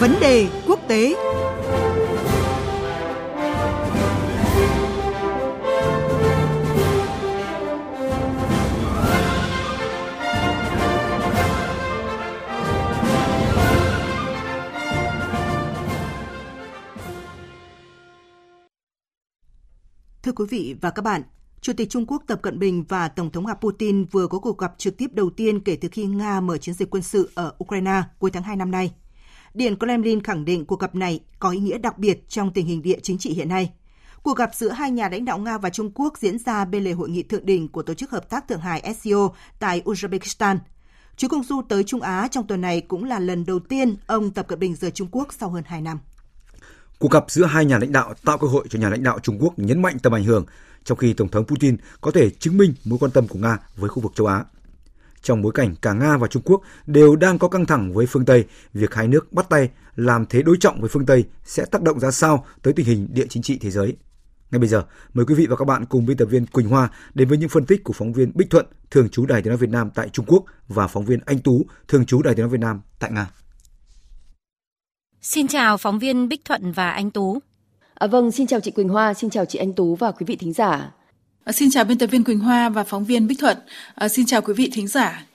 Vấn đề quốc tế Thưa quý vị và các bạn, Chủ tịch Trung Quốc Tập Cận Bình và Tổng thống Nga Putin vừa có cuộc gặp trực tiếp đầu tiên kể từ khi Nga mở chiến dịch quân sự ở Ukraine cuối tháng 2 năm nay. Điện Kremlin khẳng định cuộc gặp này có ý nghĩa đặc biệt trong tình hình địa chính trị hiện nay. Cuộc gặp giữa hai nhà lãnh đạo Nga và Trung Quốc diễn ra bên lề hội nghị thượng đỉnh của Tổ chức Hợp tác Thượng Hải SCO tại Uzbekistan. Chuyến công du tới Trung Á trong tuần này cũng là lần đầu tiên ông Tập Cận Bình rời Trung Quốc sau hơn 2 năm. Cuộc gặp giữa hai nhà lãnh đạo tạo cơ hội cho nhà lãnh đạo Trung Quốc nhấn mạnh tầm ảnh hưởng, trong khi Tổng thống Putin có thể chứng minh mối quan tâm của Nga với khu vực châu Á. Trong bối cảnh cả Nga và Trung Quốc đều đang có căng thẳng với phương Tây, việc hai nước bắt tay làm thế đối trọng với phương Tây sẽ tác động ra sao tới tình hình địa chính trị thế giới. Ngay bây giờ, mời quý vị và các bạn cùng biên tập viên Quỳnh Hoa đến với những phân tích của phóng viên Bích Thuận, thường trú Đài Tiếng nói Việt Nam tại Trung Quốc và phóng viên Anh Tú, thường trú Đài Tiếng nói Việt Nam tại Nga. Xin chào phóng viên Bích Thuận và anh Tú. À, vâng, xin chào chị Quỳnh Hoa, xin chào chị Anh Tú và quý vị thính giả. À, xin chào biên tập viên Quỳnh Hoa và phóng viên Bích Thuận. À, xin chào quý vị thính giả.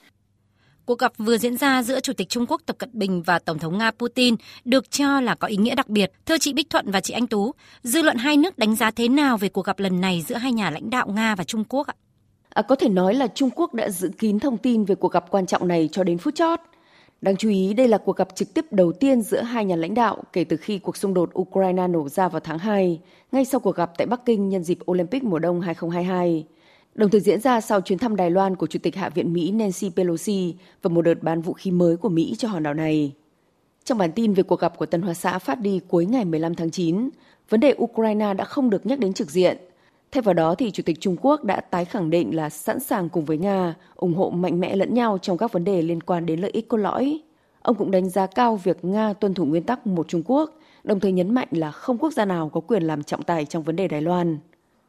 Cuộc gặp vừa diễn ra giữa Chủ tịch Trung Quốc Tập Cận Bình và Tổng thống Nga Putin được cho là có ý nghĩa đặc biệt. Thưa chị Bích Thuận và chị Anh Tú, dư luận hai nước đánh giá thế nào về cuộc gặp lần này giữa hai nhà lãnh đạo Nga và Trung Quốc ạ? À, có thể nói là Trung Quốc đã giữ kín thông tin về cuộc gặp quan trọng này cho đến phút chót. Đáng chú ý, đây là cuộc gặp trực tiếp đầu tiên giữa hai nhà lãnh đạo kể từ khi cuộc xung đột Ukraine nổ ra vào tháng 2, ngay sau cuộc gặp tại Bắc Kinh nhân dịp Olympic mùa đông 2022. Đồng thời diễn ra sau chuyến thăm Đài Loan của Chủ tịch Hạ viện Mỹ Nancy Pelosi và một đợt bán vũ khí mới của Mỹ cho hòn đảo này. Trong bản tin về cuộc gặp của Tân Hoa Xã phát đi cuối ngày 15 tháng 9, vấn đề Ukraine đã không được nhắc đến trực diện. Thay vào đó thì Chủ tịch Trung Quốc đã tái khẳng định là sẵn sàng cùng với Nga ủng hộ mạnh mẽ lẫn nhau trong các vấn đề liên quan đến lợi ích cốt lõi. Ông cũng đánh giá cao việc Nga tuân thủ nguyên tắc một Trung Quốc, đồng thời nhấn mạnh là không quốc gia nào có quyền làm trọng tài trong vấn đề Đài Loan.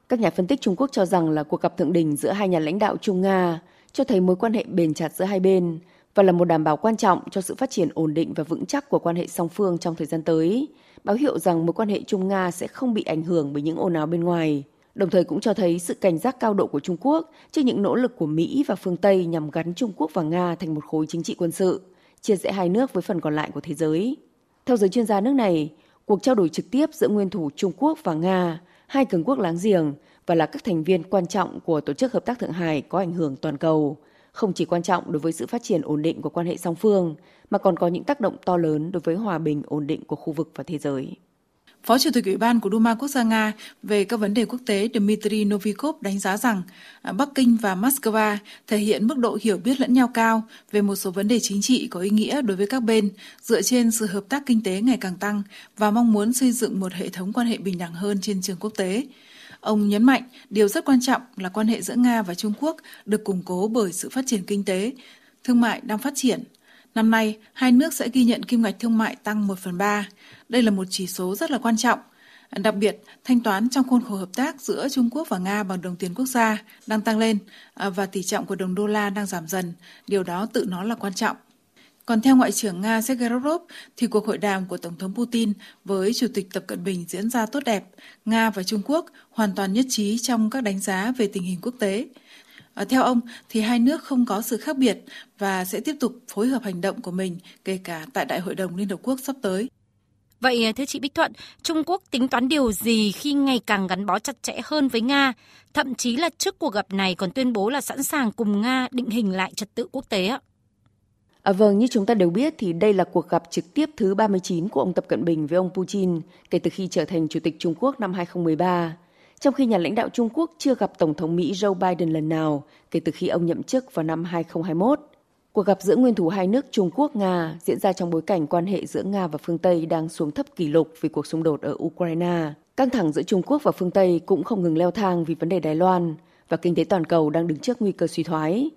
Các nhà phân tích Trung Quốc cho rằng là cuộc gặp thượng đỉnh giữa hai nhà lãnh đạo Trung Nga cho thấy mối quan hệ bền chặt giữa hai bên và là một đảm bảo quan trọng cho sự phát triển ổn định và vững chắc của quan hệ song phương trong thời gian tới, báo hiệu rằng mối quan hệ Trung Nga sẽ không bị ảnh hưởng bởi những ồn ào bên ngoài. Đồng thời cũng cho thấy sự cảnh giác cao độ của Trung Quốc trước những nỗ lực của Mỹ và phương Tây nhằm gắn Trung Quốc và Nga thành một khối chính trị quân sự, chia rẽ hai nước với phần còn lại của thế giới. Theo giới chuyên gia nước này, cuộc trao đổi trực tiếp giữa nguyên thủ Trung Quốc và Nga hai cường quốc láng giềng và là các thành viên quan trọng của Tổ chức Hợp tác Thượng Hải có ảnh hưởng toàn cầu, không chỉ quan trọng đối với sự phát triển ổn định của quan hệ song phương, mà còn có những tác động to lớn đối với hòa bình ổn định của khu vực và thế giới. Phó Chủ tịch Ủy ban của Duma Quốc gia Nga về các vấn đề quốc tế Dmitry Novikov đánh giá rằng à, Bắc Kinh và Moscow thể hiện mức độ hiểu biết lẫn nhau cao về một số vấn đề chính trị có ý nghĩa đối với các bên dựa trên sự hợp tác kinh tế ngày càng tăng và mong muốn xây dựng một hệ thống quan hệ bình đẳng hơn trên trường quốc tế. Ông nhấn mạnh điều rất quan trọng là quan hệ giữa Nga và Trung Quốc được củng cố bởi sự phát triển kinh tế, thương mại đang phát triển. Năm nay, hai nước sẽ ghi nhận kim ngạch thương mại tăng 1 phần 3. Đây là một chỉ số rất là quan trọng. Đặc biệt, thanh toán trong khuôn khổ hợp tác giữa Trung Quốc và Nga bằng đồng tiền quốc gia đang tăng lên à, và tỷ trọng của đồng đô la đang giảm dần. Điều đó tự nó là quan trọng. Còn theo Ngoại trưởng Nga Sergei Lavrov, thì cuộc hội đàm của Tổng thống Putin với Chủ tịch Tập Cận Bình diễn ra tốt đẹp. Nga và Trung Quốc hoàn toàn nhất trí trong các đánh giá về tình hình quốc tế. À, theo ông, thì hai nước không có sự khác biệt và sẽ tiếp tục phối hợp hành động của mình, kể cả tại Đại hội đồng Liên Hợp Quốc sắp tới. Vậy à, thưa chị Bích Thuận, Trung Quốc tính toán điều gì khi ngày càng gắn bó chặt chẽ hơn với Nga, thậm chí là trước cuộc gặp này còn tuyên bố là sẵn sàng cùng Nga định hình lại trật tự quốc tế ạ? À, vâng, như chúng ta đều biết thì đây là cuộc gặp trực tiếp thứ 39 của ông Tập Cận Bình với ông Putin kể từ khi trở thành Chủ tịch Trung Quốc năm 2013. Trong khi nhà lãnh đạo Trung Quốc chưa gặp Tổng thống Mỹ Joe Biden lần nào, kể từ khi ông nhậm chức vào năm 2021. Cuộc gặp giữa nguyên thủ hai nước Trung Quốc-Nga diễn ra trong bối cảnh quan hệ giữa Nga và phương Tây đang xuống thấp kỷ lục vì cuộc xung đột ở Ukraine. Căng thẳng giữa Trung Quốc và phương Tây cũng không ngừng leo thang vì vấn đề Đài Loan và kinh tế toàn cầu đang đứng trước nguy cơ suy thoái.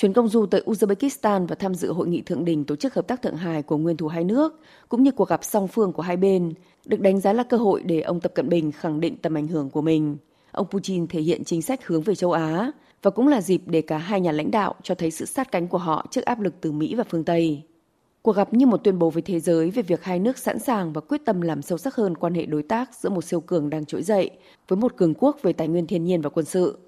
Chuyến công du tới Uzbekistan và tham dự hội nghị thượng đỉnh Tổ chức Hợp tác Thượng Hải của nguyên thủ hai nước, cũng như cuộc gặp song phương của hai bên, được đánh giá là cơ hội để ông Tập Cận Bình khẳng định tầm ảnh hưởng của mình. Ông Putin thể hiện chính sách hướng về châu Á và cũng là dịp để cả hai nhà lãnh đạo cho thấy sự sát cánh của họ trước áp lực từ Mỹ và phương Tây. Cuộc gặp như một tuyên bố với thế giới về việc hai nước sẵn sàng và quyết tâm làm sâu sắc hơn quan hệ đối tác giữa một siêu cường đang trỗi dậy với một cường quốc về tài nguyên thiên nhiên và quân sự.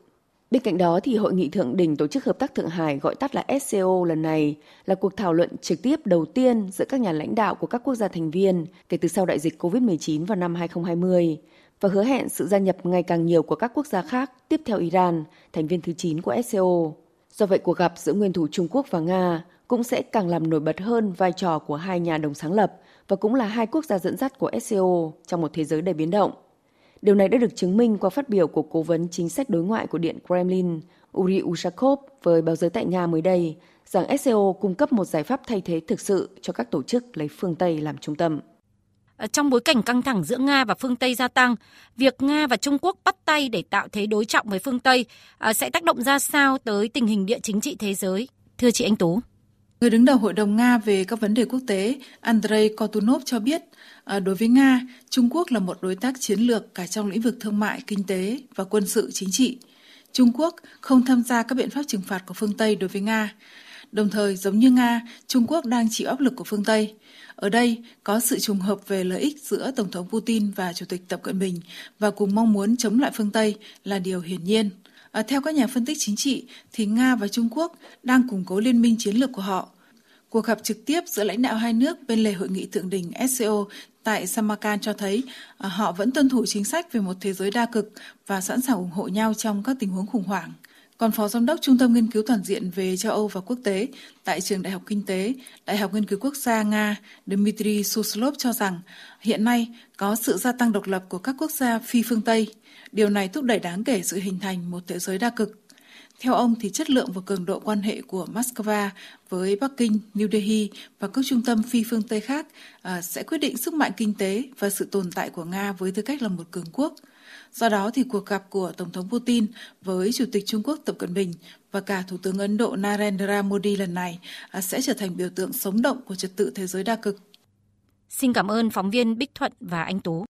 Bên cạnh đó thì Hội nghị thượng đỉnh Tổ chức Hợp tác Thượng Hải gọi tắt là SCO lần này là cuộc thảo luận trực tiếp đầu tiên giữa các nhà lãnh đạo của các quốc gia thành viên kể từ sau đại dịch COVID-19 vào năm 2020 và hứa hẹn sự gia nhập ngày càng nhiều của các quốc gia khác tiếp theo Iran, thành viên thứ 9 của SCO. Do vậy cuộc gặp giữa nguyên thủ Trung Quốc và Nga cũng sẽ càng làm nổi bật hơn vai trò của hai nhà đồng sáng lập và cũng là hai quốc gia dẫn dắt của SCO trong một thế giới đầy biến động. Điều này đã được chứng minh qua phát biểu của cố vấn chính sách đối ngoại của Điện Kremlin Uri Ushakov với báo giới tại Nga mới đây rằng SCO cung cấp một giải pháp thay thế thực sự cho các tổ chức lấy phương Tây làm trung tâm. Trong bối cảnh căng thẳng giữa Nga và phương Tây gia tăng, việc Nga và Trung Quốc bắt tay để tạo thế đối trọng với phương Tây ờ, sẽ tác động ra sao tới tình hình địa chính trị thế giới? Thưa chị Anh Tú. Người đứng đầu Hội đồng Nga về các vấn đề quốc tế Andrei Kortunov cho biết, à, đối với Nga, Trung Quốc là một đối tác chiến lược cả trong lĩnh vực thương mại, kinh tế và quân sự chính trị. Trung Quốc không tham gia các biện pháp trừng phạt của phương Tây đối với Nga. Đồng thời, giống như Nga, Trung Quốc đang chịu áp lực của phương Tây. Ở đây có sự trùng hợp về lợi ích giữa Tổng thống Putin và Chủ tịch Tập Cận Bình và cùng mong muốn chống lại phương Tây là điều hiển nhiên. À, theo các nhà phân tích chính trị, thì Nga và Trung Quốc đang củng cố liên minh chiến lược của họ. Cuộc gặp trực tiếp giữa lãnh đạo hai nước bên lề hội nghị thượng đỉnh SCO tại Samarkand cho thấy à, họ vẫn tuân thủ chính sách về một thế giới đa cực và sẵn sàng ủng hộ nhau trong các tình huống khủng hoảng. Còn Phó Giám đốc Trung tâm Nghiên cứu Toàn diện về châu Âu và quốc tế tại Trường Đại học Kinh tế, Đại học Nghiên cứu Quốc gia Nga Dmitry Suslov cho rằng hiện nay có sự gia tăng độc lập của các quốc gia phi phương Tây. Điều này thúc đẩy đáng kể sự hình thành một thế giới đa cực. Theo ông thì chất lượng và cường độ quan hệ của Moscow với Bắc Kinh, New Delhi và các trung tâm phi phương Tây khác à, sẽ quyết định sức mạnh kinh tế và sự tồn tại của Nga với tư cách là một cường quốc. Do đó thì cuộc gặp của Tổng thống Putin với Chủ tịch Trung Quốc Tập Cận Bình và cả Thủ tướng Ấn Độ Narendra Modi lần này à, sẽ trở thành biểu tượng sống động của trật tự thế giới đa cực. Xin cảm ơn phóng viên Bích Thuận và anh Tú.